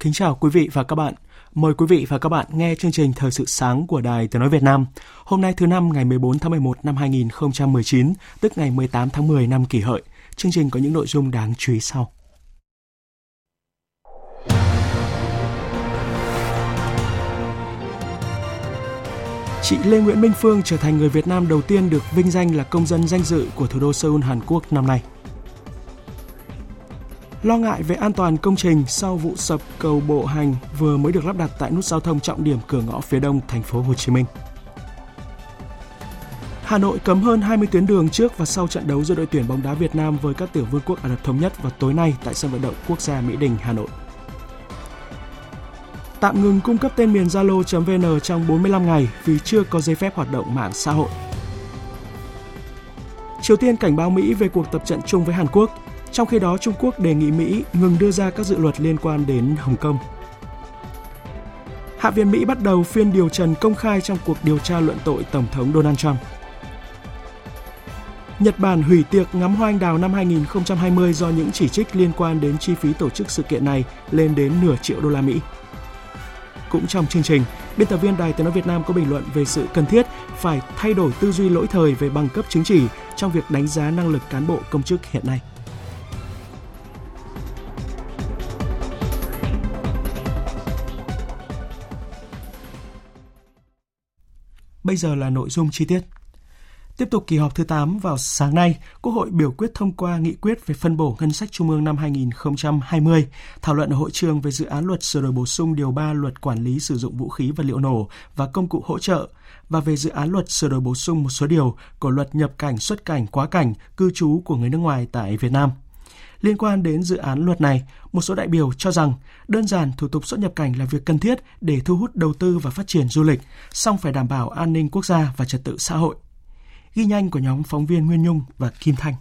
Kính chào quý vị và các bạn. Mời quý vị và các bạn nghe chương trình Thời sự sáng của Đài Tiếng Nói Việt Nam. Hôm nay thứ năm ngày 14 tháng 11 năm 2019, tức ngày 18 tháng 10 năm kỷ hợi. Chương trình có những nội dung đáng chú ý sau. Chị Lê Nguyễn Minh Phương trở thành người Việt Nam đầu tiên được vinh danh là công dân danh dự của thủ đô Seoul, Hàn Quốc năm nay. Lo ngại về an toàn công trình sau vụ sập cầu bộ hành vừa mới được lắp đặt tại nút giao thông trọng điểm cửa ngõ phía đông thành phố Hồ Chí Minh. Hà Nội cấm hơn 20 tuyến đường trước và sau trận đấu giữa đội tuyển bóng đá Việt Nam với các tiểu vương quốc Ả Rập Thống Nhất vào tối nay tại sân vận động quốc gia Mỹ Đình, Hà Nội. Tạm ngừng cung cấp tên miền Zalo.vn trong 45 ngày vì chưa có giấy phép hoạt động mạng xã hội. Triều Tiên cảnh báo Mỹ về cuộc tập trận chung với Hàn Quốc trong khi đó, Trung Quốc đề nghị Mỹ ngừng đưa ra các dự luật liên quan đến Hồng Kông. Hạ viện Mỹ bắt đầu phiên điều trần công khai trong cuộc điều tra luận tội Tổng thống Donald Trump. Nhật Bản hủy tiệc ngắm hoa anh đào năm 2020 do những chỉ trích liên quan đến chi phí tổ chức sự kiện này lên đến nửa triệu đô la Mỹ. Cũng trong chương trình, biên tập viên Đài Tiếng nói Việt Nam có bình luận về sự cần thiết phải thay đổi tư duy lỗi thời về bằng cấp chứng chỉ trong việc đánh giá năng lực cán bộ công chức hiện nay. Bây giờ là nội dung chi tiết. Tiếp tục kỳ họp thứ 8 vào sáng nay, Quốc hội biểu quyết thông qua nghị quyết về phân bổ ngân sách trung ương năm 2020, thảo luận ở hội trường về dự án luật sửa đổi bổ sung điều 3 luật quản lý sử dụng vũ khí và liệu nổ và công cụ hỗ trợ và về dự án luật sửa đổi bổ sung một số điều của luật nhập cảnh, xuất cảnh, quá cảnh, cư trú của người nước ngoài tại Việt Nam. Liên quan đến dự án luật này, một số đại biểu cho rằng đơn giản thủ tục xuất nhập cảnh là việc cần thiết để thu hút đầu tư và phát triển du lịch, song phải đảm bảo an ninh quốc gia và trật tự xã hội. Ghi nhanh của nhóm phóng viên Nguyên Nhung và Kim Thanh.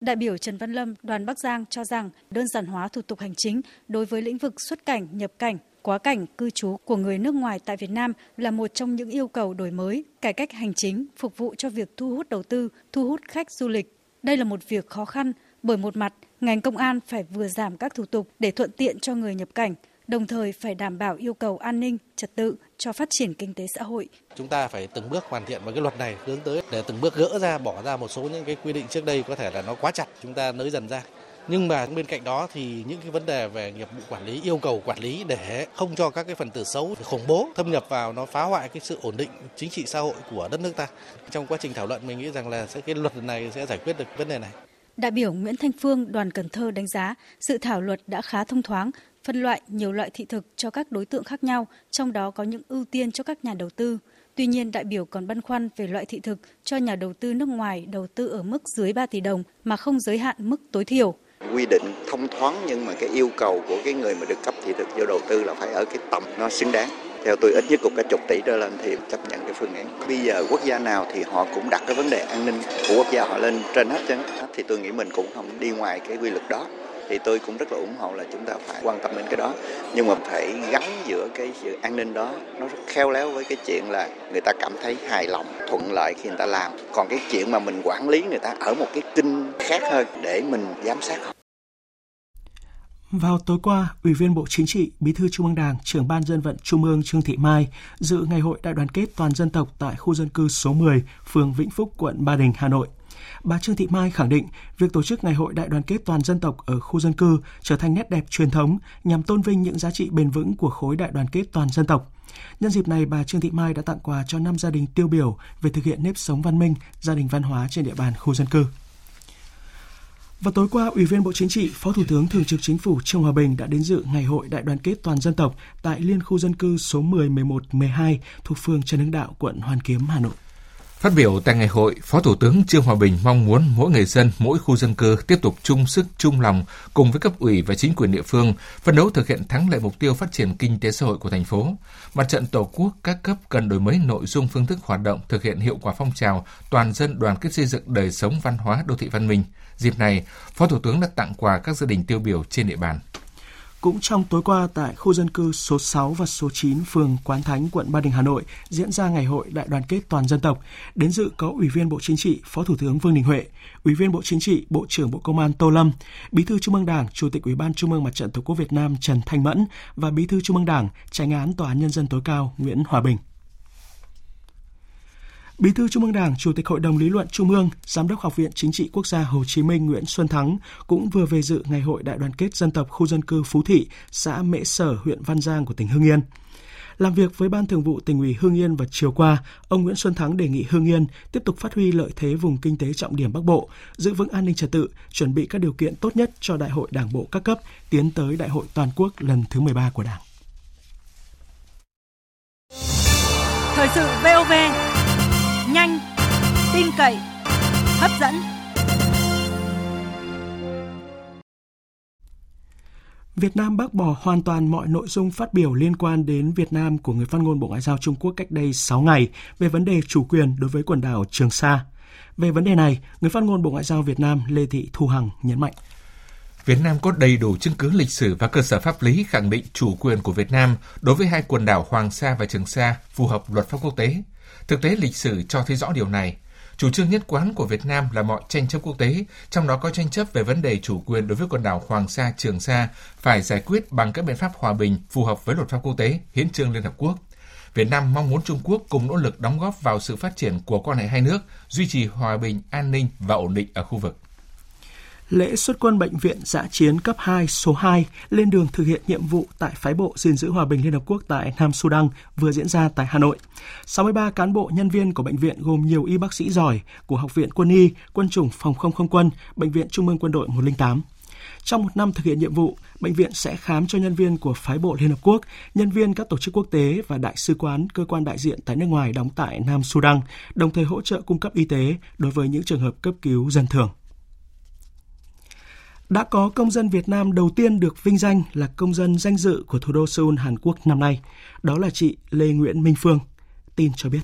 Đại biểu Trần Văn Lâm, đoàn Bắc Giang cho rằng đơn giản hóa thủ tục hành chính đối với lĩnh vực xuất cảnh, nhập cảnh, quá cảnh, cư trú của người nước ngoài tại Việt Nam là một trong những yêu cầu đổi mới, cải cách hành chính, phục vụ cho việc thu hút đầu tư, thu hút khách du lịch, đây là một việc khó khăn bởi một mặt, ngành công an phải vừa giảm các thủ tục để thuận tiện cho người nhập cảnh, đồng thời phải đảm bảo yêu cầu an ninh, trật tự cho phát triển kinh tế xã hội. Chúng ta phải từng bước hoàn thiện vào cái luật này hướng tới để từng bước gỡ ra bỏ ra một số những cái quy định trước đây có thể là nó quá chặt, chúng ta nới dần ra. Nhưng mà bên cạnh đó thì những cái vấn đề về nghiệp vụ quản lý, yêu cầu quản lý để không cho các cái phần tử xấu khủng bố thâm nhập vào nó phá hoại cái sự ổn định chính trị xã hội của đất nước ta. Trong quá trình thảo luận mình nghĩ rằng là sẽ cái luật này sẽ giải quyết được vấn đề này. Đại biểu Nguyễn Thanh Phương, đoàn Cần Thơ đánh giá dự thảo luật đã khá thông thoáng, phân loại nhiều loại thị thực cho các đối tượng khác nhau, trong đó có những ưu tiên cho các nhà đầu tư. Tuy nhiên, đại biểu còn băn khoăn về loại thị thực cho nhà đầu tư nước ngoài đầu tư ở mức dưới 3 tỷ đồng mà không giới hạn mức tối thiểu quy định, thông thoáng nhưng mà cái yêu cầu của cái người mà được cấp thị thực vô đầu tư là phải ở cái tầm nó xứng đáng. Theo tôi, ít nhất cũng cả chục tỷ trở lên thì chấp nhận cái phương án. Bây giờ quốc gia nào thì họ cũng đặt cái vấn đề an ninh của quốc gia họ lên trên hết chứ thì tôi nghĩ mình cũng không đi ngoài cái quy luật đó. Thì tôi cũng rất là ủng hộ là chúng ta phải quan tâm đến cái đó. Nhưng mà phải gắn giữa cái sự an ninh đó, nó rất khéo léo với cái chuyện là người ta cảm thấy hài lòng, thuận lợi khi người ta làm. Còn cái chuyện mà mình quản lý người ta ở một cái kinh khác hơn để mình giám sát họ vào tối qua, Ủy viên Bộ Chính trị, Bí thư Trung ương Đảng, trưởng Ban dân vận Trung ương Trương Thị Mai dự ngày hội đại đoàn kết toàn dân tộc tại khu dân cư số 10, phường Vĩnh Phúc, quận Ba Đình, Hà Nội. Bà Trương Thị Mai khẳng định việc tổ chức ngày hội đại đoàn kết toàn dân tộc ở khu dân cư trở thành nét đẹp truyền thống nhằm tôn vinh những giá trị bền vững của khối đại đoàn kết toàn dân tộc. Nhân dịp này, bà Trương Thị Mai đã tặng quà cho năm gia đình tiêu biểu về thực hiện nếp sống văn minh, gia đình văn hóa trên địa bàn khu dân cư. Và tối qua, Ủy viên Bộ Chính trị, Phó Thủ tướng Thường trực Chính phủ Trương Hòa Bình đã đến dự Ngày hội Đại đoàn kết toàn dân tộc tại Liên khu dân cư số 10, 11, 12 thuộc phường Trần Hưng Đạo, quận Hoàn Kiếm, Hà Nội. Phát biểu tại ngày hội, Phó Thủ tướng Trương Hòa Bình mong muốn mỗi người dân, mỗi khu dân cư tiếp tục chung sức, chung lòng cùng với cấp ủy và chính quyền địa phương phấn đấu thực hiện thắng lợi mục tiêu phát triển kinh tế xã hội của thành phố. Mặt trận Tổ quốc các cấp cần đổi mới nội dung phương thức hoạt động, thực hiện hiệu quả phong trào toàn dân đoàn kết xây dựng đời sống văn hóa đô thị văn minh. Dịp này, Phó Thủ tướng đã tặng quà các gia đình tiêu biểu trên địa bàn. Cũng trong tối qua tại khu dân cư số 6 và số 9 phường Quán Thánh, quận Ba Đình, Hà Nội diễn ra ngày hội đại đoàn kết toàn dân tộc. Đến dự có Ủy viên Bộ Chính trị, Phó Thủ tướng Vương Đình Huệ, Ủy viên Bộ Chính trị, Bộ trưởng Bộ Công an Tô Lâm, Bí thư Trung ương Đảng, Chủ tịch Ủy ban Trung ương Mặt trận Tổ quốc Việt Nam Trần Thanh Mẫn và Bí thư Trung ương Đảng, Tránh án Tòa án Nhân dân tối cao Nguyễn Hòa Bình. Bí thư Trung ương Đảng, Chủ tịch Hội đồng Lý luận Trung ương, Giám đốc Học viện Chính trị Quốc gia Hồ Chí Minh Nguyễn Xuân Thắng cũng vừa về dự Ngày hội Đại đoàn kết dân tộc khu dân cư Phú Thị, xã Mễ Sở, huyện Văn Giang của tỉnh Hưng Yên. Làm việc với Ban Thường vụ tỉnh ủy Hưng Yên vào chiều qua, ông Nguyễn Xuân Thắng đề nghị Hưng Yên tiếp tục phát huy lợi thế vùng kinh tế trọng điểm Bắc Bộ, giữ vững an ninh trật tự, chuẩn bị các điều kiện tốt nhất cho Đại hội Đảng bộ các cấp tiến tới Đại hội toàn quốc lần thứ 13 của Đảng. Thời sự VOV nhanh, tin cậy, hấp dẫn. Việt Nam bác bỏ hoàn toàn mọi nội dung phát biểu liên quan đến Việt Nam của người phát ngôn Bộ Ngoại giao Trung Quốc cách đây 6 ngày về vấn đề chủ quyền đối với quần đảo Trường Sa. Về vấn đề này, người phát ngôn Bộ Ngoại giao Việt Nam Lê Thị Thu Hằng nhấn mạnh. Việt Nam có đầy đủ chứng cứ lịch sử và cơ sở pháp lý khẳng định chủ quyền của Việt Nam đối với hai quần đảo Hoàng Sa và Trường Sa phù hợp luật pháp quốc tế. Thực tế lịch sử cho thấy rõ điều này. Chủ trương nhất quán của Việt Nam là mọi tranh chấp quốc tế, trong đó có tranh chấp về vấn đề chủ quyền đối với quần đảo Hoàng Sa, Trường Sa, phải giải quyết bằng các biện pháp hòa bình phù hợp với luật pháp quốc tế, hiến trương Liên Hợp Quốc. Việt Nam mong muốn Trung Quốc cùng nỗ lực đóng góp vào sự phát triển của quan hệ hai nước, duy trì hòa bình, an ninh và ổn định ở khu vực lễ xuất quân Bệnh viện Giã chiến cấp 2 số 2 lên đường thực hiện nhiệm vụ tại phái bộ gìn giữ hòa bình Liên Hợp Quốc tại Nam Sudan vừa diễn ra tại Hà Nội. 63 cán bộ nhân viên của bệnh viện gồm nhiều y bác sĩ giỏi của Học viện Quân y, Quân chủng Phòng không không quân, Bệnh viện Trung ương Quân đội 108. Trong một năm thực hiện nhiệm vụ, bệnh viện sẽ khám cho nhân viên của phái bộ Liên Hợp Quốc, nhân viên các tổ chức quốc tế và đại sứ quán, cơ quan đại diện tại nước ngoài đóng tại Nam Sudan, đồng thời hỗ trợ cung cấp y tế đối với những trường hợp cấp cứu dân thường đã có công dân Việt Nam đầu tiên được vinh danh là công dân danh dự của thủ đô Seoul, Hàn Quốc năm nay. Đó là chị Lê Nguyễn Minh Phương. Tin cho biết.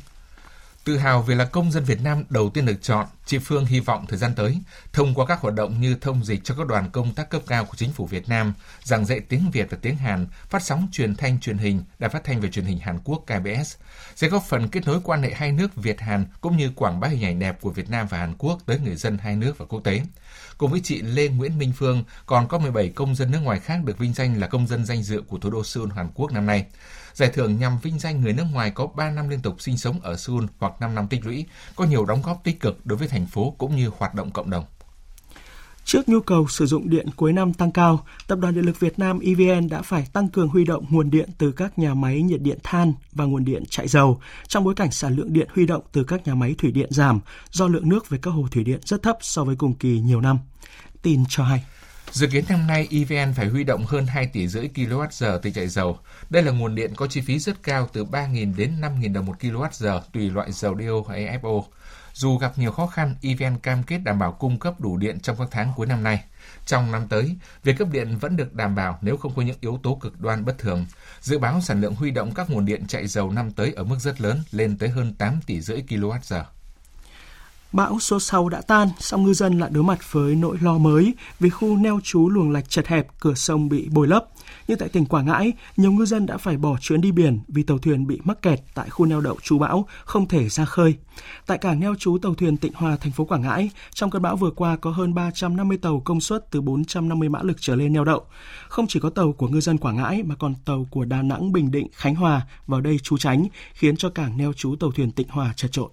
Tự hào vì là công dân Việt Nam đầu tiên được chọn, chị Phương hy vọng thời gian tới, thông qua các hoạt động như thông dịch cho các đoàn công tác cấp cao của chính phủ Việt Nam, giảng dạy tiếng Việt và tiếng Hàn, phát sóng truyền thanh truyền hình, đài phát thanh về truyền hình Hàn Quốc KBS, sẽ góp phần kết nối quan hệ hai nước Việt Hàn cũng như quảng bá hình ảnh đẹp của Việt Nam và Hàn Quốc tới người dân hai nước và quốc tế. Cùng với chị Lê Nguyễn Minh Phương, còn có 17 công dân nước ngoài khác được vinh danh là công dân danh dự của thủ đô Seoul, Hàn Quốc năm nay. Giải thưởng nhằm vinh danh người nước ngoài có 3 năm liên tục sinh sống ở Seoul hoặc 5 năm tích lũy, có nhiều đóng góp tích cực đối với thành phố cũng như hoạt động cộng đồng. Trước nhu cầu sử dụng điện cuối năm tăng cao, Tập đoàn Điện lực Việt Nam EVN đã phải tăng cường huy động nguồn điện từ các nhà máy nhiệt điện than và nguồn điện chạy dầu trong bối cảnh sản lượng điện huy động từ các nhà máy thủy điện giảm do lượng nước về các hồ thủy điện rất thấp so với cùng kỳ nhiều năm. Tin cho hay. Dự kiến năm nay EVN phải huy động hơn 2 tỷ rưỡi kWh từ chạy dầu. Đây là nguồn điện có chi phí rất cao từ 3.000 đến 5.000 đồng một kWh tùy loại dầu DO hay FO. Dù gặp nhiều khó khăn, EVN cam kết đảm bảo cung cấp đủ điện trong các tháng cuối năm nay. Trong năm tới, việc cấp điện vẫn được đảm bảo nếu không có những yếu tố cực đoan bất thường. Dự báo sản lượng huy động các nguồn điện chạy dầu năm tới ở mức rất lớn, lên tới hơn 8 tỷ rưỡi kWh. Bão số 6 đã tan, song ngư dân lại đối mặt với nỗi lo mới vì khu neo trú luồng lạch chật hẹp, cửa sông bị bồi lấp. Như tại tỉnh Quảng Ngãi, nhiều ngư dân đã phải bỏ chuyến đi biển vì tàu thuyền bị mắc kẹt tại khu neo đậu trú bão, không thể ra khơi. Tại cảng neo trú tàu thuyền Tịnh Hòa, thành phố Quảng Ngãi, trong cơn bão vừa qua có hơn 350 tàu công suất từ 450 mã lực trở lên neo đậu. Không chỉ có tàu của ngư dân Quảng Ngãi mà còn tàu của Đà Nẵng, Bình Định, Khánh Hòa vào đây trú tránh, khiến cho cảng neo trú tàu thuyền Tịnh Hòa chật trội.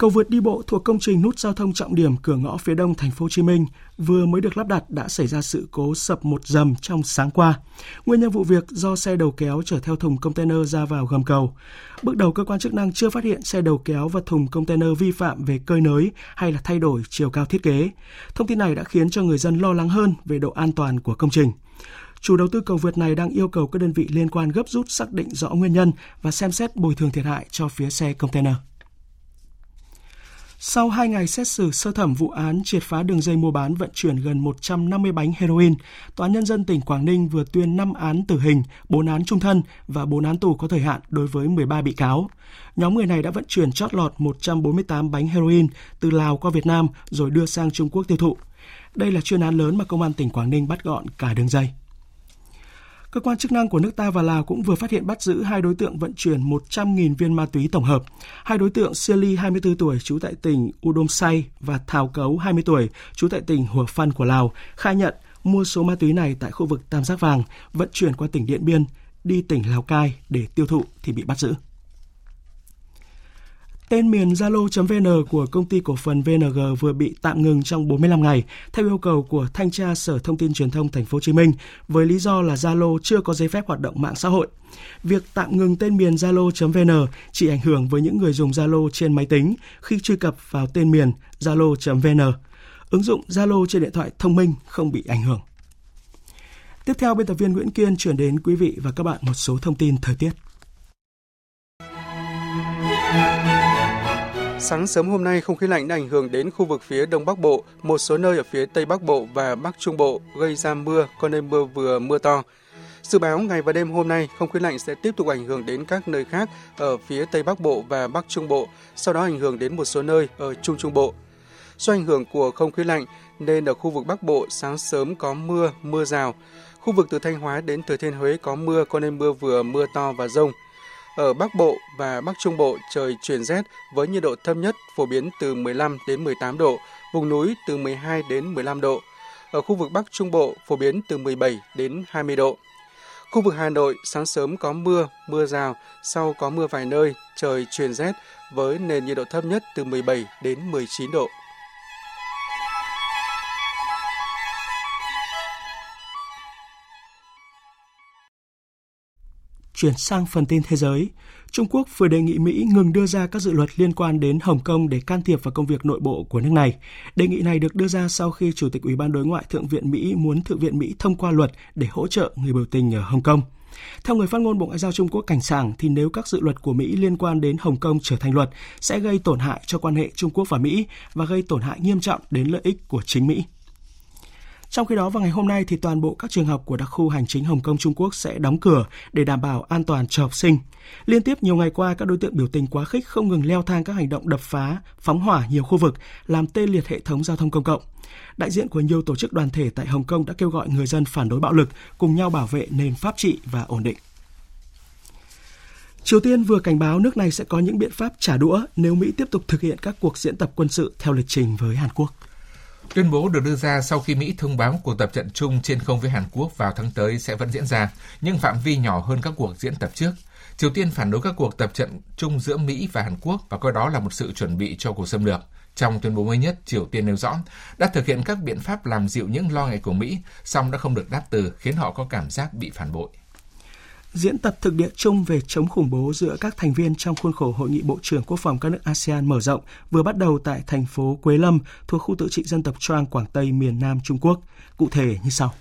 Cầu vượt đi bộ thuộc công trình nút giao thông trọng điểm cửa ngõ phía đông thành phố Hồ Chí Minh vừa mới được lắp đặt đã xảy ra sự cố sập một dầm trong sáng qua. Nguyên nhân vụ việc do xe đầu kéo chở theo thùng container ra vào gầm cầu. Bước đầu cơ quan chức năng chưa phát hiện xe đầu kéo và thùng container vi phạm về cơi nới hay là thay đổi chiều cao thiết kế. Thông tin này đã khiến cho người dân lo lắng hơn về độ an toàn của công trình. Chủ đầu tư cầu vượt này đang yêu cầu các đơn vị liên quan gấp rút xác định rõ nguyên nhân và xem xét bồi thường thiệt hại cho phía xe container. Sau 2 ngày xét xử sơ thẩm vụ án triệt phá đường dây mua bán vận chuyển gần 150 bánh heroin, Tòa Nhân dân tỉnh Quảng Ninh vừa tuyên 5 án tử hình, 4 án trung thân và 4 án tù có thời hạn đối với 13 bị cáo. Nhóm người này đã vận chuyển chót lọt 148 bánh heroin từ Lào qua Việt Nam rồi đưa sang Trung Quốc tiêu thụ. Đây là chuyên án lớn mà Công an tỉnh Quảng Ninh bắt gọn cả đường dây. Cơ quan chức năng của nước ta và Lào cũng vừa phát hiện bắt giữ hai đối tượng vận chuyển 100.000 viên ma túy tổng hợp. Hai đối tượng Seli 24 tuổi trú tại tỉnh Udom Say và Thảo Cấu 20 tuổi trú tại tỉnh Hùa Phan của Lào khai nhận mua số ma túy này tại khu vực Tam Giác Vàng, vận chuyển qua tỉnh Điện Biên, đi tỉnh Lào Cai để tiêu thụ thì bị bắt giữ. Tên miền zalo.vn của công ty cổ phần VNG vừa bị tạm ngừng trong 45 ngày theo yêu cầu của thanh tra Sở Thông tin Truyền thông Thành phố Hồ Chí Minh với lý do là Zalo chưa có giấy phép hoạt động mạng xã hội. Việc tạm ngừng tên miền zalo.vn chỉ ảnh hưởng với những người dùng Zalo trên máy tính khi truy cập vào tên miền zalo.vn. Ứng dụng Zalo trên điện thoại thông minh không bị ảnh hưởng. Tiếp theo, biên tập viên Nguyễn Kiên chuyển đến quý vị và các bạn một số thông tin thời tiết. Sáng sớm hôm nay, không khí lạnh đã ảnh hưởng đến khu vực phía Đông Bắc Bộ, một số nơi ở phía Tây Bắc Bộ và Bắc Trung Bộ gây ra mưa, có nơi mưa vừa mưa to. Dự báo ngày và đêm hôm nay, không khí lạnh sẽ tiếp tục ảnh hưởng đến các nơi khác ở phía Tây Bắc Bộ và Bắc Trung Bộ, sau đó ảnh hưởng đến một số nơi ở Trung Trung Bộ. Do ảnh hưởng của không khí lạnh nên ở khu vực Bắc Bộ sáng sớm có mưa, mưa rào. Khu vực từ Thanh Hóa đến Thừa Thiên Huế có mưa, có nơi mưa vừa, mưa to và rông. Ở Bắc Bộ và Bắc Trung Bộ trời chuyển rét với nhiệt độ thấp nhất phổ biến từ 15 đến 18 độ, vùng núi từ 12 đến 15 độ. Ở khu vực Bắc Trung Bộ phổ biến từ 17 đến 20 độ. Khu vực Hà Nội sáng sớm có mưa, mưa rào, sau có mưa vài nơi, trời chuyển rét với nền nhiệt độ thấp nhất từ 17 đến 19 độ. Chuyển sang phần tin thế giới, Trung Quốc vừa đề nghị Mỹ ngừng đưa ra các dự luật liên quan đến Hồng Kông để can thiệp vào công việc nội bộ của nước này. Đề nghị này được đưa ra sau khi Chủ tịch Ủy ban Đối ngoại Thượng viện Mỹ muốn Thượng viện Mỹ thông qua luật để hỗ trợ người biểu tình ở Hồng Kông. Theo người phát ngôn Bộ Ngoại giao Trung Quốc cảnh sảng thì nếu các dự luật của Mỹ liên quan đến Hồng Kông trở thành luật sẽ gây tổn hại cho quan hệ Trung Quốc và Mỹ và gây tổn hại nghiêm trọng đến lợi ích của chính Mỹ. Trong khi đó vào ngày hôm nay thì toàn bộ các trường học của đặc khu hành chính Hồng Kông Trung Quốc sẽ đóng cửa để đảm bảo an toàn cho học sinh. Liên tiếp nhiều ngày qua các đối tượng biểu tình quá khích không ngừng leo thang các hành động đập phá, phóng hỏa nhiều khu vực, làm tê liệt hệ thống giao thông công cộng. Đại diện của nhiều tổ chức đoàn thể tại Hồng Kông đã kêu gọi người dân phản đối bạo lực, cùng nhau bảo vệ nền pháp trị và ổn định. Triều Tiên vừa cảnh báo nước này sẽ có những biện pháp trả đũa nếu Mỹ tiếp tục thực hiện các cuộc diễn tập quân sự theo lịch trình với Hàn Quốc. Tuyên bố được đưa ra sau khi Mỹ thông báo cuộc tập trận chung trên không với Hàn Quốc vào tháng tới sẽ vẫn diễn ra, nhưng phạm vi nhỏ hơn các cuộc diễn tập trước. Triều Tiên phản đối các cuộc tập trận chung giữa Mỹ và Hàn Quốc và coi đó là một sự chuẩn bị cho cuộc xâm lược. Trong tuyên bố mới nhất, Triều Tiên nêu rõ đã thực hiện các biện pháp làm dịu những lo ngại của Mỹ, song đã không được đáp từ, khiến họ có cảm giác bị phản bội. Diễn tập thực địa chung về chống khủng bố giữa các thành viên trong khuôn khổ Hội nghị Bộ trưởng Quốc phòng các nước ASEAN mở rộng vừa bắt đầu tại thành phố Quế Lâm thuộc khu tự trị dân tộc Choang Quảng Tây miền Nam Trung Quốc. Cụ thể như sau.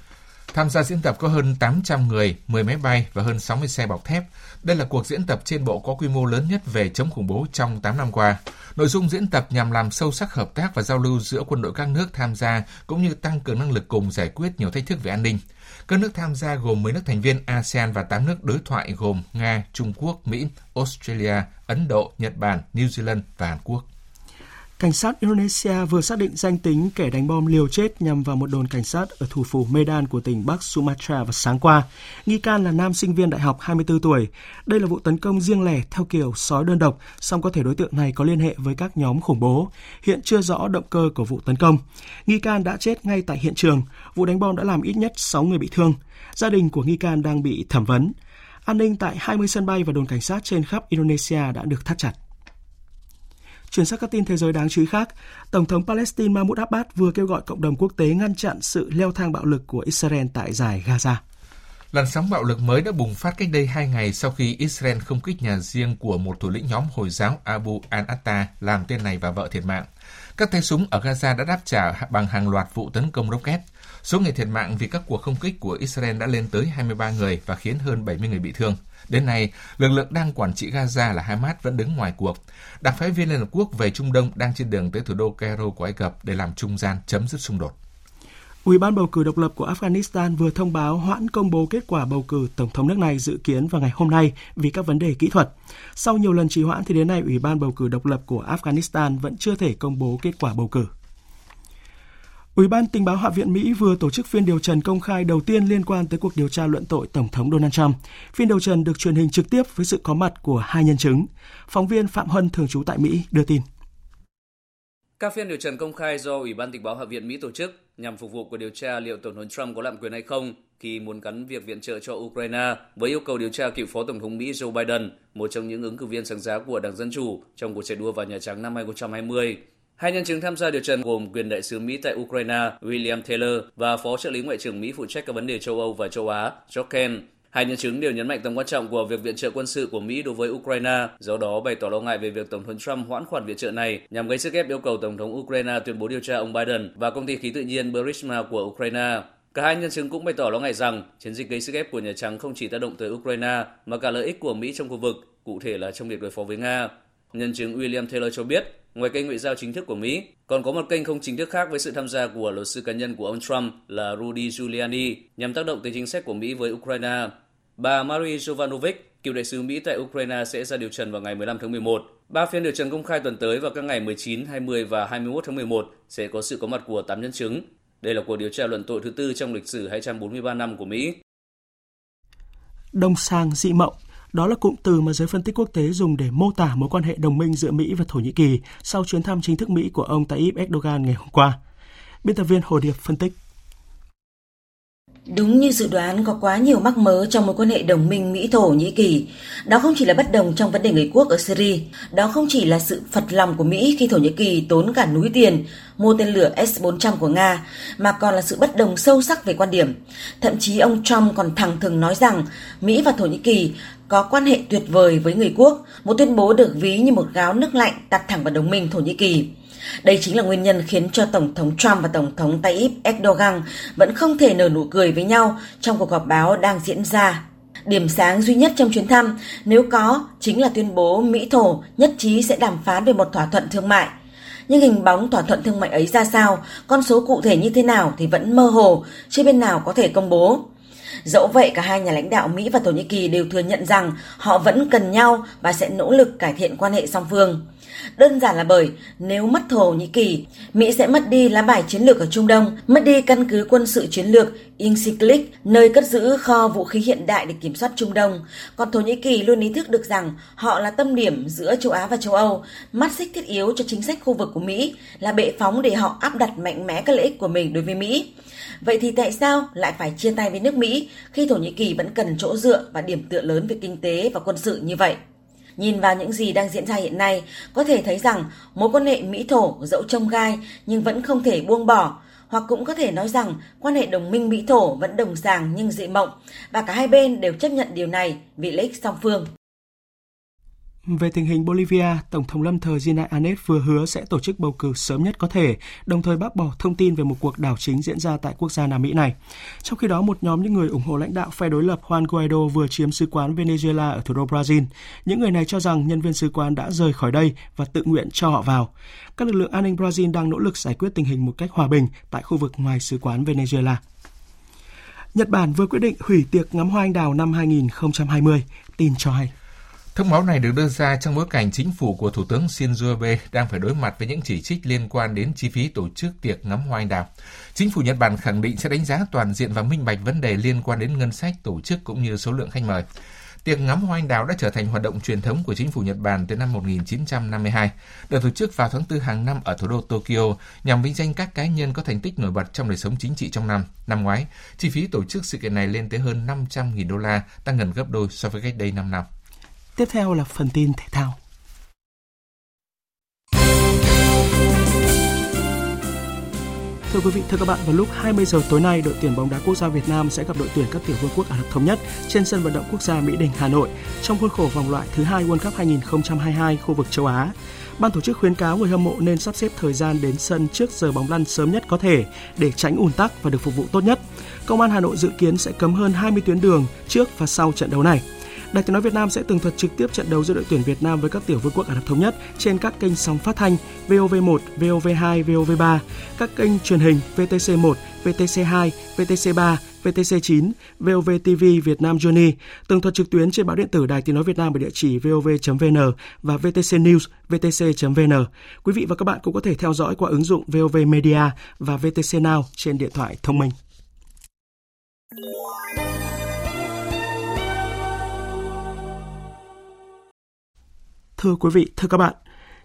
Tham gia diễn tập có hơn 800 người, 10 máy bay và hơn 60 xe bọc thép. Đây là cuộc diễn tập trên bộ có quy mô lớn nhất về chống khủng bố trong 8 năm qua. Nội dung diễn tập nhằm làm sâu sắc hợp tác và giao lưu giữa quân đội các nước tham gia cũng như tăng cường năng lực cùng giải quyết nhiều thách thức về an ninh. Các nước tham gia gồm 10 nước thành viên ASEAN và 8 nước đối thoại gồm Nga, Trung Quốc, Mỹ, Australia, Ấn Độ, Nhật Bản, New Zealand và Hàn Quốc. Cảnh sát Indonesia vừa xác định danh tính kẻ đánh bom liều chết nhằm vào một đồn cảnh sát ở thủ phủ Medan của tỉnh Bắc Sumatra vào sáng qua. Nghi can là nam sinh viên đại học 24 tuổi. Đây là vụ tấn công riêng lẻ theo kiểu sói đơn độc, song có thể đối tượng này có liên hệ với các nhóm khủng bố. Hiện chưa rõ động cơ của vụ tấn công. Nghi can đã chết ngay tại hiện trường. Vụ đánh bom đã làm ít nhất 6 người bị thương. Gia đình của nghi can đang bị thẩm vấn. An ninh tại 20 sân bay và đồn cảnh sát trên khắp Indonesia đã được thắt chặt. Chuyển sang các tin thế giới đáng chú ý khác, Tổng thống Palestine Mahmoud Abbas vừa kêu gọi cộng đồng quốc tế ngăn chặn sự leo thang bạo lực của Israel tại giải Gaza. Làn sóng bạo lực mới đã bùng phát cách đây hai ngày sau khi Israel không kích nhà riêng của một thủ lĩnh nhóm Hồi giáo Abu al-Atta làm tên này và vợ thiệt mạng. Các tay súng ở Gaza đã đáp trả bằng hàng loạt vụ tấn công rocket. Số người thiệt mạng vì các cuộc không kích của Israel đã lên tới 23 người và khiến hơn 70 người bị thương. Đến nay, lực lượng đang quản trị Gaza là Hamas vẫn đứng ngoài cuộc. Đặc phái viên Liên Hợp Quốc về Trung Đông đang trên đường tới thủ đô Cairo của Ai Cập để làm trung gian chấm dứt xung đột. Ủy ban bầu cử độc lập của Afghanistan vừa thông báo hoãn công bố kết quả bầu cử tổng thống nước này dự kiến vào ngày hôm nay vì các vấn đề kỹ thuật. Sau nhiều lần trì hoãn thì đến nay Ủy ban bầu cử độc lập của Afghanistan vẫn chưa thể công bố kết quả bầu cử. Ủy ban tình báo Hạ viện Mỹ vừa tổ chức phiên điều trần công khai đầu tiên liên quan tới cuộc điều tra luận tội Tổng thống Donald Trump. Phiên điều trần được truyền hình trực tiếp với sự có mặt của hai nhân chứng. Phóng viên Phạm Hân thường trú tại Mỹ đưa tin. Các phiên điều trần công khai do Ủy ban tình báo Hạ viện Mỹ tổ chức nhằm phục vụ cuộc điều tra liệu Tổng thống Trump có lạm quyền hay không khi muốn gắn việc viện trợ cho Ukraine với yêu cầu điều tra cựu Phó Tổng thống Mỹ Joe Biden, một trong những ứng cử viên sáng giá của Đảng Dân Chủ trong cuộc chạy đua vào Nhà Trắng năm 2020. Hai nhân chứng tham gia điều trần gồm quyền đại sứ Mỹ tại Ukraine William Taylor và Phó trợ lý Ngoại trưởng Mỹ phụ trách các vấn đề châu Âu và châu Á Jock Ken. Hai nhân chứng đều nhấn mạnh tầm quan trọng của việc viện trợ quân sự của Mỹ đối với Ukraine, do đó bày tỏ lo ngại về việc Tổng thống Trump hoãn khoản viện trợ này nhằm gây sức ép yêu cầu Tổng thống Ukraine tuyên bố điều tra ông Biden và công ty khí tự nhiên Burisma của Ukraine. Cả hai nhân chứng cũng bày tỏ lo ngại rằng chiến dịch gây sức ép của Nhà Trắng không chỉ tác động tới Ukraine mà cả lợi ích của Mỹ trong khu vực, cụ thể là trong việc đối phó với Nga. Nhân chứng William Taylor cho biết, ngoài kênh ngoại giao chính thức của Mỹ, còn có một kênh không chính thức khác với sự tham gia của luật sư cá nhân của ông Trump là Rudy Giuliani nhằm tác động tới chính sách của Mỹ với Ukraine. Bà Marie Jovanovic, cựu đại sứ Mỹ tại Ukraine sẽ ra điều trần vào ngày 15 tháng 11. Ba phiên điều trần công khai tuần tới vào các ngày 19, 20 và 21 tháng 11 sẽ có sự có mặt của 8 nhân chứng. Đây là cuộc điều tra luận tội thứ tư trong lịch sử 243 năm của Mỹ. Đông sang dị mộng đó là cụm từ mà giới phân tích quốc tế dùng để mô tả mối quan hệ đồng minh giữa Mỹ và Thổ Nhĩ Kỳ sau chuyến thăm chính thức Mỹ của ông Tayyip Erdogan ngày hôm qua. Biên tập viên Hồ Điệp phân tích. Đúng như dự đoán có quá nhiều mắc mớ trong mối quan hệ đồng minh Mỹ-Thổ Nhĩ Kỳ. Đó không chỉ là bất đồng trong vấn đề người quốc ở Syria, đó không chỉ là sự phật lòng của Mỹ khi Thổ Nhĩ Kỳ tốn cả núi tiền mua tên lửa S-400 của Nga, mà còn là sự bất đồng sâu sắc về quan điểm. Thậm chí ông Trump còn thẳng thừng nói rằng Mỹ và Thổ Nhĩ Kỳ có quan hệ tuyệt vời với người quốc, một tuyên bố được ví như một gáo nước lạnh tạt thẳng vào đồng minh Thổ Nhĩ Kỳ. Đây chính là nguyên nhân khiến cho Tổng thống Trump và Tổng thống Tayyip Erdogan vẫn không thể nở nụ cười với nhau trong cuộc họp báo đang diễn ra. Điểm sáng duy nhất trong chuyến thăm, nếu có, chính là tuyên bố Mỹ-Thổ nhất trí sẽ đàm phán về một thỏa thuận thương mại. Nhưng hình bóng thỏa thuận thương mại ấy ra sao, con số cụ thể như thế nào thì vẫn mơ hồ, chưa bên nào có thể công bố. Dẫu vậy, cả hai nhà lãnh đạo Mỹ và Thổ Nhĩ Kỳ đều thừa nhận rằng họ vẫn cần nhau và sẽ nỗ lực cải thiện quan hệ song phương. Đơn giản là bởi nếu mất Thổ Nhĩ Kỳ, Mỹ sẽ mất đi lá bài chiến lược ở Trung Đông, mất đi căn cứ quân sự chiến lược Inciklik, nơi cất giữ kho vũ khí hiện đại để kiểm soát Trung Đông. Còn Thổ Nhĩ Kỳ luôn ý thức được rằng họ là tâm điểm giữa châu Á và châu Âu, mắt xích thiết yếu cho chính sách khu vực của Mỹ, là bệ phóng để họ áp đặt mạnh mẽ các lợi ích của mình đối với Mỹ. Vậy thì tại sao lại phải chia tay với nước Mỹ khi Thổ Nhĩ Kỳ vẫn cần chỗ dựa và điểm tựa lớn về kinh tế và quân sự như vậy? Nhìn vào những gì đang diễn ra hiện nay, có thể thấy rằng mối quan hệ Mỹ-Thổ dẫu trông gai nhưng vẫn không thể buông bỏ, hoặc cũng có thể nói rằng quan hệ đồng minh Mỹ-Thổ vẫn đồng sàng nhưng dị mộng, và cả hai bên đều chấp nhận điều này vì lợi ích song phương. Về tình hình Bolivia, Tổng thống lâm thời Gina Anet vừa hứa sẽ tổ chức bầu cử sớm nhất có thể, đồng thời bác bỏ thông tin về một cuộc đảo chính diễn ra tại quốc gia Nam Mỹ này. Trong khi đó, một nhóm những người ủng hộ lãnh đạo phe đối lập Juan Guaido vừa chiếm sứ quán Venezuela ở thủ đô Brazil. Những người này cho rằng nhân viên sứ quán đã rời khỏi đây và tự nguyện cho họ vào. Các lực lượng an ninh Brazil đang nỗ lực giải quyết tình hình một cách hòa bình tại khu vực ngoài sứ quán Venezuela. Nhật Bản vừa quyết định hủy tiệc ngắm hoa anh đào năm 2020, tin cho hay. Thông báo này được đưa ra trong bối cảnh chính phủ của Thủ tướng Shinzo Abe đang phải đối mặt với những chỉ trích liên quan đến chi phí tổ chức tiệc ngắm hoa anh đào. Chính phủ Nhật Bản khẳng định sẽ đánh giá toàn diện và minh bạch vấn đề liên quan đến ngân sách tổ chức cũng như số lượng khách mời. Tiệc ngắm hoa anh đào đã trở thành hoạt động truyền thống của chính phủ Nhật Bản từ năm 1952, được tổ chức vào tháng 4 hàng năm ở thủ đô Tokyo nhằm vinh danh các cá nhân có thành tích nổi bật trong đời sống chính trị trong năm. Năm ngoái, chi phí tổ chức sự kiện này lên tới hơn 500.000 đô la, tăng gần gấp đôi so với cách đây 5 năm. Tiếp theo là phần tin thể thao. Thưa quý vị, thưa các bạn, vào lúc 20 giờ tối nay, đội tuyển bóng đá quốc gia Việt Nam sẽ gặp đội tuyển các tiểu vương quốc Ả Rập thống nhất trên sân vận động quốc gia Mỹ Đình, Hà Nội trong khuôn khổ vòng loại thứ hai World Cup 2022 khu vực châu Á. Ban tổ chức khuyến cáo người hâm mộ nên sắp xếp thời gian đến sân trước giờ bóng lăn sớm nhất có thể để tránh ùn tắc và được phục vụ tốt nhất. Công an Hà Nội dự kiến sẽ cấm hơn 20 tuyến đường trước và sau trận đấu này. Đài Tiếng nói Việt Nam sẽ tường thuật trực tiếp trận đấu giữa đội tuyển Việt Nam với các tiểu vương quốc Ả Rập thống nhất trên các kênh sóng phát thanh VOV1, VOV2, VOV3, các kênh truyền hình VTC1, VTC2, VTC3, VTC9, VOV TV Việt Nam Journey, tường thuật trực tuyến trên báo điện tử Đài Tiếng nói Việt Nam ở địa chỉ vov.vn và VTC News vtc.vn. Quý vị và các bạn cũng có thể theo dõi qua ứng dụng VOV Media và VTC Now trên điện thoại thông minh. Thưa quý vị, thưa các bạn,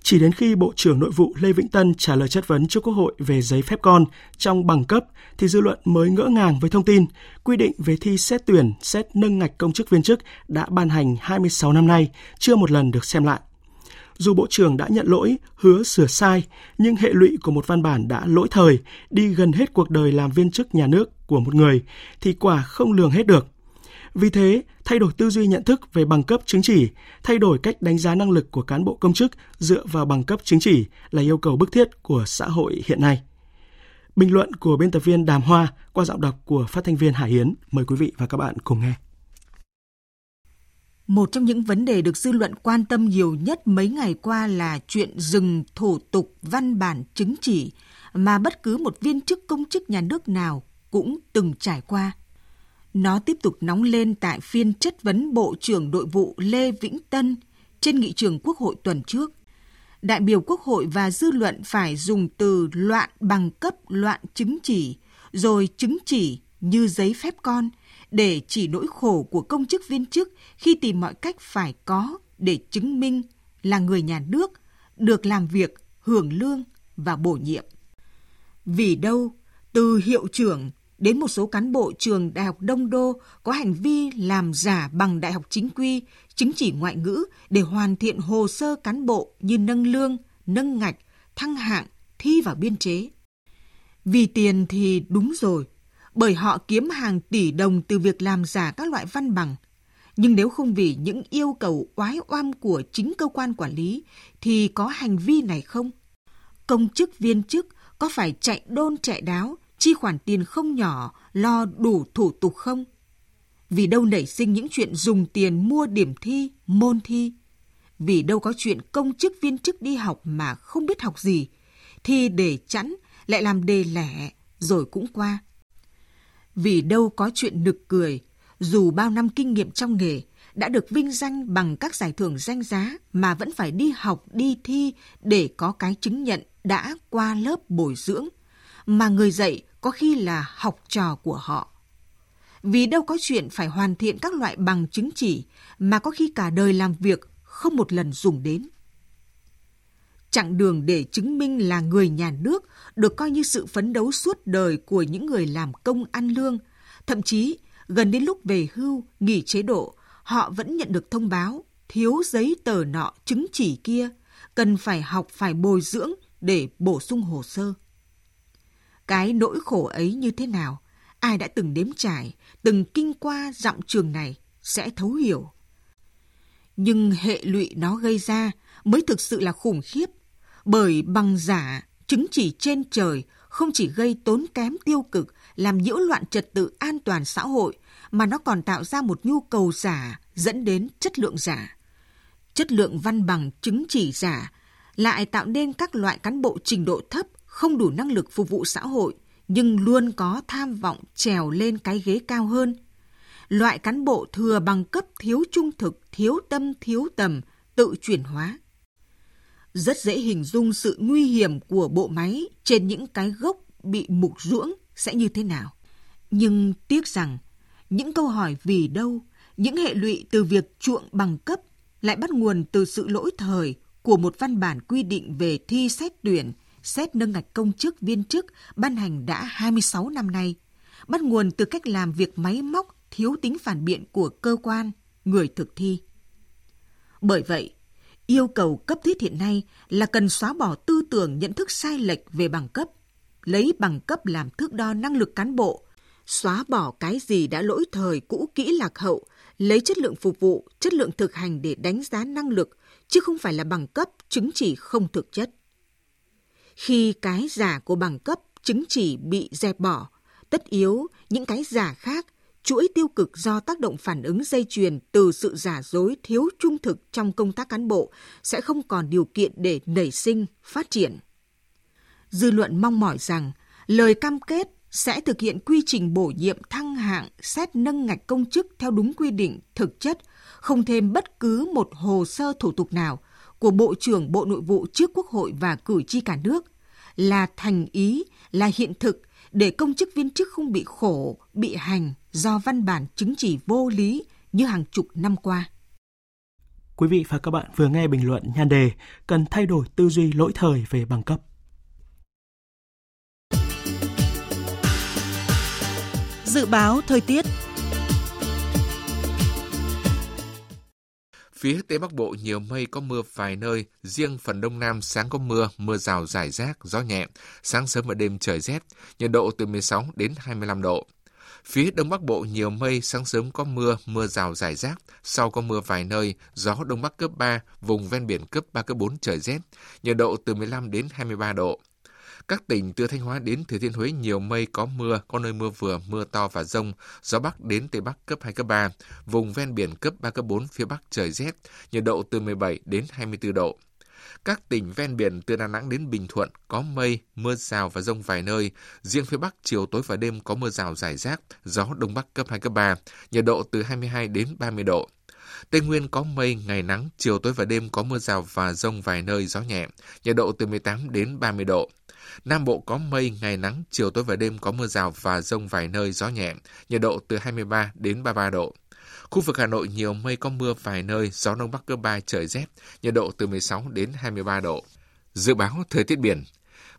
chỉ đến khi Bộ trưởng Nội vụ Lê Vĩnh Tân trả lời chất vấn trước Quốc hội về giấy phép con trong bằng cấp thì dư luận mới ngỡ ngàng với thông tin quy định về thi xét tuyển, xét nâng ngạch công chức viên chức đã ban hành 26 năm nay, chưa một lần được xem lại. Dù Bộ trưởng đã nhận lỗi, hứa sửa sai, nhưng hệ lụy của một văn bản đã lỗi thời, đi gần hết cuộc đời làm viên chức nhà nước của một người thì quả không lường hết được. Vì thế, thay đổi tư duy nhận thức về bằng cấp chứng chỉ, thay đổi cách đánh giá năng lực của cán bộ công chức dựa vào bằng cấp chứng chỉ là yêu cầu bức thiết của xã hội hiện nay. Bình luận của biên tập viên Đàm Hoa qua giọng đọc của phát thanh viên Hải Yến Mời quý vị và các bạn cùng nghe. Một trong những vấn đề được dư luận quan tâm nhiều nhất mấy ngày qua là chuyện dừng thủ tục văn bản chứng chỉ mà bất cứ một viên chức công chức nhà nước nào cũng từng trải qua – nó tiếp tục nóng lên tại phiên chất vấn Bộ trưởng Nội vụ Lê Vĩnh Tân trên nghị trường Quốc hội tuần trước. Đại biểu Quốc hội và dư luận phải dùng từ loạn bằng cấp, loạn chứng chỉ, rồi chứng chỉ như giấy phép con để chỉ nỗi khổ của công chức viên chức khi tìm mọi cách phải có để chứng minh là người nhà nước, được làm việc, hưởng lương và bổ nhiệm. Vì đâu, từ hiệu trưởng đến một số cán bộ trường Đại học Đông Đô có hành vi làm giả bằng đại học chính quy, chứng chỉ ngoại ngữ để hoàn thiện hồ sơ cán bộ như nâng lương, nâng ngạch, thăng hạng, thi vào biên chế. Vì tiền thì đúng rồi, bởi họ kiếm hàng tỷ đồng từ việc làm giả các loại văn bằng. Nhưng nếu không vì những yêu cầu oái oăm của chính cơ quan quản lý thì có hành vi này không? Công chức viên chức có phải chạy đôn chạy đáo chi khoản tiền không nhỏ lo đủ thủ tục không? Vì đâu nảy sinh những chuyện dùng tiền mua điểm thi, môn thi? Vì đâu có chuyện công chức viên chức đi học mà không biết học gì, thi để chẵn lại làm đề lẻ rồi cũng qua. Vì đâu có chuyện nực cười, dù bao năm kinh nghiệm trong nghề, đã được vinh danh bằng các giải thưởng danh giá mà vẫn phải đi học, đi thi để có cái chứng nhận đã qua lớp bồi dưỡng, mà người dạy có khi là học trò của họ. Vì đâu có chuyện phải hoàn thiện các loại bằng chứng chỉ mà có khi cả đời làm việc không một lần dùng đến. Chặng đường để chứng minh là người nhà nước được coi như sự phấn đấu suốt đời của những người làm công ăn lương. Thậm chí, gần đến lúc về hưu, nghỉ chế độ, họ vẫn nhận được thông báo thiếu giấy tờ nọ chứng chỉ kia, cần phải học phải bồi dưỡng để bổ sung hồ sơ. Cái nỗi khổ ấy như thế nào, ai đã từng đếm trải, từng kinh qua dặm trường này sẽ thấu hiểu. Nhưng hệ lụy nó gây ra mới thực sự là khủng khiếp, bởi bằng giả, chứng chỉ trên trời không chỉ gây tốn kém tiêu cực, làm nhiễu loạn trật tự an toàn xã hội, mà nó còn tạo ra một nhu cầu giả dẫn đến chất lượng giả. Chất lượng văn bằng chứng chỉ giả lại tạo nên các loại cán bộ trình độ thấp không đủ năng lực phục vụ xã hội nhưng luôn có tham vọng trèo lên cái ghế cao hơn. Loại cán bộ thừa bằng cấp thiếu trung thực, thiếu tâm, thiếu tầm, tự chuyển hóa. Rất dễ hình dung sự nguy hiểm của bộ máy trên những cái gốc bị mục ruỗng sẽ như thế nào. Nhưng tiếc rằng, những câu hỏi vì đâu, những hệ lụy từ việc chuộng bằng cấp lại bắt nguồn từ sự lỗi thời của một văn bản quy định về thi xét tuyển xét nâng ngạch công chức viên chức ban hành đã 26 năm nay, bắt nguồn từ cách làm việc máy móc thiếu tính phản biện của cơ quan, người thực thi. Bởi vậy, yêu cầu cấp thiết hiện nay là cần xóa bỏ tư tưởng nhận thức sai lệch về bằng cấp, lấy bằng cấp làm thước đo năng lực cán bộ, xóa bỏ cái gì đã lỗi thời cũ kỹ lạc hậu, lấy chất lượng phục vụ, chất lượng thực hành để đánh giá năng lực, chứ không phải là bằng cấp, chứng chỉ không thực chất. Khi cái giả của bằng cấp, chứng chỉ bị dẹp bỏ, tất yếu những cái giả khác chuỗi tiêu cực do tác động phản ứng dây chuyền từ sự giả dối thiếu trung thực trong công tác cán bộ sẽ không còn điều kiện để nảy sinh, phát triển. Dư luận mong mỏi rằng lời cam kết sẽ thực hiện quy trình bổ nhiệm thăng hạng xét nâng ngạch công chức theo đúng quy định thực chất, không thêm bất cứ một hồ sơ thủ tục nào của Bộ trưởng Bộ Nội vụ trước Quốc hội và cử tri cả nước là thành ý, là hiện thực để công chức viên chức không bị khổ, bị hành do văn bản chứng chỉ vô lý như hàng chục năm qua. Quý vị và các bạn vừa nghe bình luận nhan đề cần thay đổi tư duy lỗi thời về bằng cấp. Dự báo thời tiết Phía Tây Bắc Bộ nhiều mây có mưa vài nơi, riêng phần Đông Nam sáng có mưa, mưa rào rải rác, gió nhẹ, sáng sớm và đêm trời rét, nhiệt độ từ 16 đến 25 độ. Phía Đông Bắc Bộ nhiều mây, sáng sớm có mưa, mưa rào rải rác, sau có mưa vài nơi, gió Đông Bắc cấp 3, vùng ven biển cấp 3, cấp 4 trời rét, nhiệt độ từ 15 đến 23 độ. Các tỉnh từ Thanh Hóa đến Thừa Thiên Huế nhiều mây có mưa, có nơi mưa vừa, mưa to và rông, gió Bắc đến Tây Bắc cấp 2, cấp 3, vùng ven biển cấp 3, cấp 4, phía Bắc trời rét, nhiệt độ từ 17 đến 24 độ. Các tỉnh ven biển từ Đà Nẵng đến Bình Thuận có mây, mưa rào và rông vài nơi. Riêng phía Bắc chiều tối và đêm có mưa rào rải rác, gió Đông Bắc cấp 2, cấp 3, nhiệt độ từ 22 đến 30 độ. Tây Nguyên có mây, ngày nắng, chiều tối và đêm có mưa rào và rông vài nơi, gió nhẹ, nhiệt độ từ 18 đến 30 độ. Nam Bộ có mây, ngày nắng, chiều tối và đêm có mưa rào và rông vài nơi, gió nhẹ, nhiệt độ từ 23 đến 33 độ. Khu vực Hà Nội nhiều mây có mưa vài nơi, gió đông bắc cấp 3 trời rét, nhiệt độ từ 16 đến 23 độ. Dự báo thời tiết biển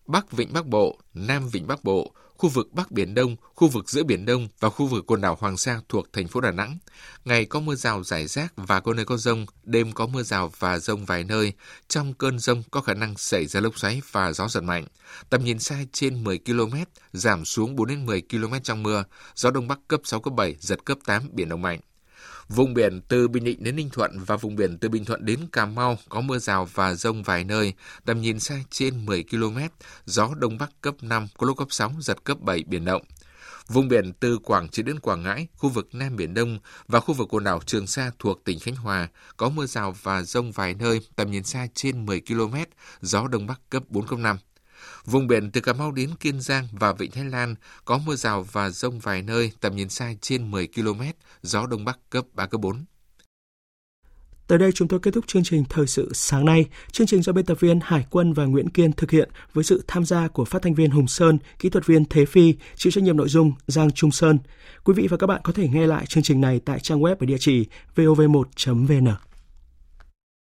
Bắc Vịnh Bắc Bộ, Nam Vịnh Bắc Bộ, khu vực Bắc Biển Đông, khu vực giữa Biển Đông và khu vực quần đảo Hoàng Sa thuộc thành phố Đà Nẵng. Ngày có mưa rào rải rác và có nơi có rông, đêm có mưa rào và rông vài nơi. Trong cơn rông có khả năng xảy ra lốc xoáy và gió giật mạnh. Tầm nhìn xa trên 10 km, giảm xuống 4 đến 10 km trong mưa. Gió Đông Bắc cấp 6, cấp 7, giật cấp 8, biển động mạnh. Vùng biển từ Bình Định đến Ninh Thuận và vùng biển từ Bình Thuận đến Cà Mau có mưa rào và rông vài nơi, tầm nhìn xa trên 10 km, gió Đông Bắc cấp 5, có lúc cấp 6, giật cấp 7, biển động. Vùng biển từ Quảng Trị đến Quảng Ngãi, khu vực Nam Biển Đông và khu vực quần đảo Trường Sa thuộc tỉnh Khánh Hòa có mưa rào và rông vài nơi, tầm nhìn xa trên 10 km, gió Đông Bắc cấp 4, cấp 5. Vùng biển từ Cà Mau đến Kiên Giang và Vịnh Thái Lan có mưa rào và rông vài nơi, tầm nhìn xa trên 10 km, gió Đông Bắc cấp 3, cấp 4. Tới đây chúng tôi kết thúc chương trình Thời sự sáng nay. Chương trình do biên tập viên Hải Quân và Nguyễn Kiên thực hiện với sự tham gia của phát thanh viên Hùng Sơn, kỹ thuật viên Thế Phi, chịu trách nhiệm nội dung Giang Trung Sơn. Quý vị và các bạn có thể nghe lại chương trình này tại trang web ở địa chỉ vov1.vn.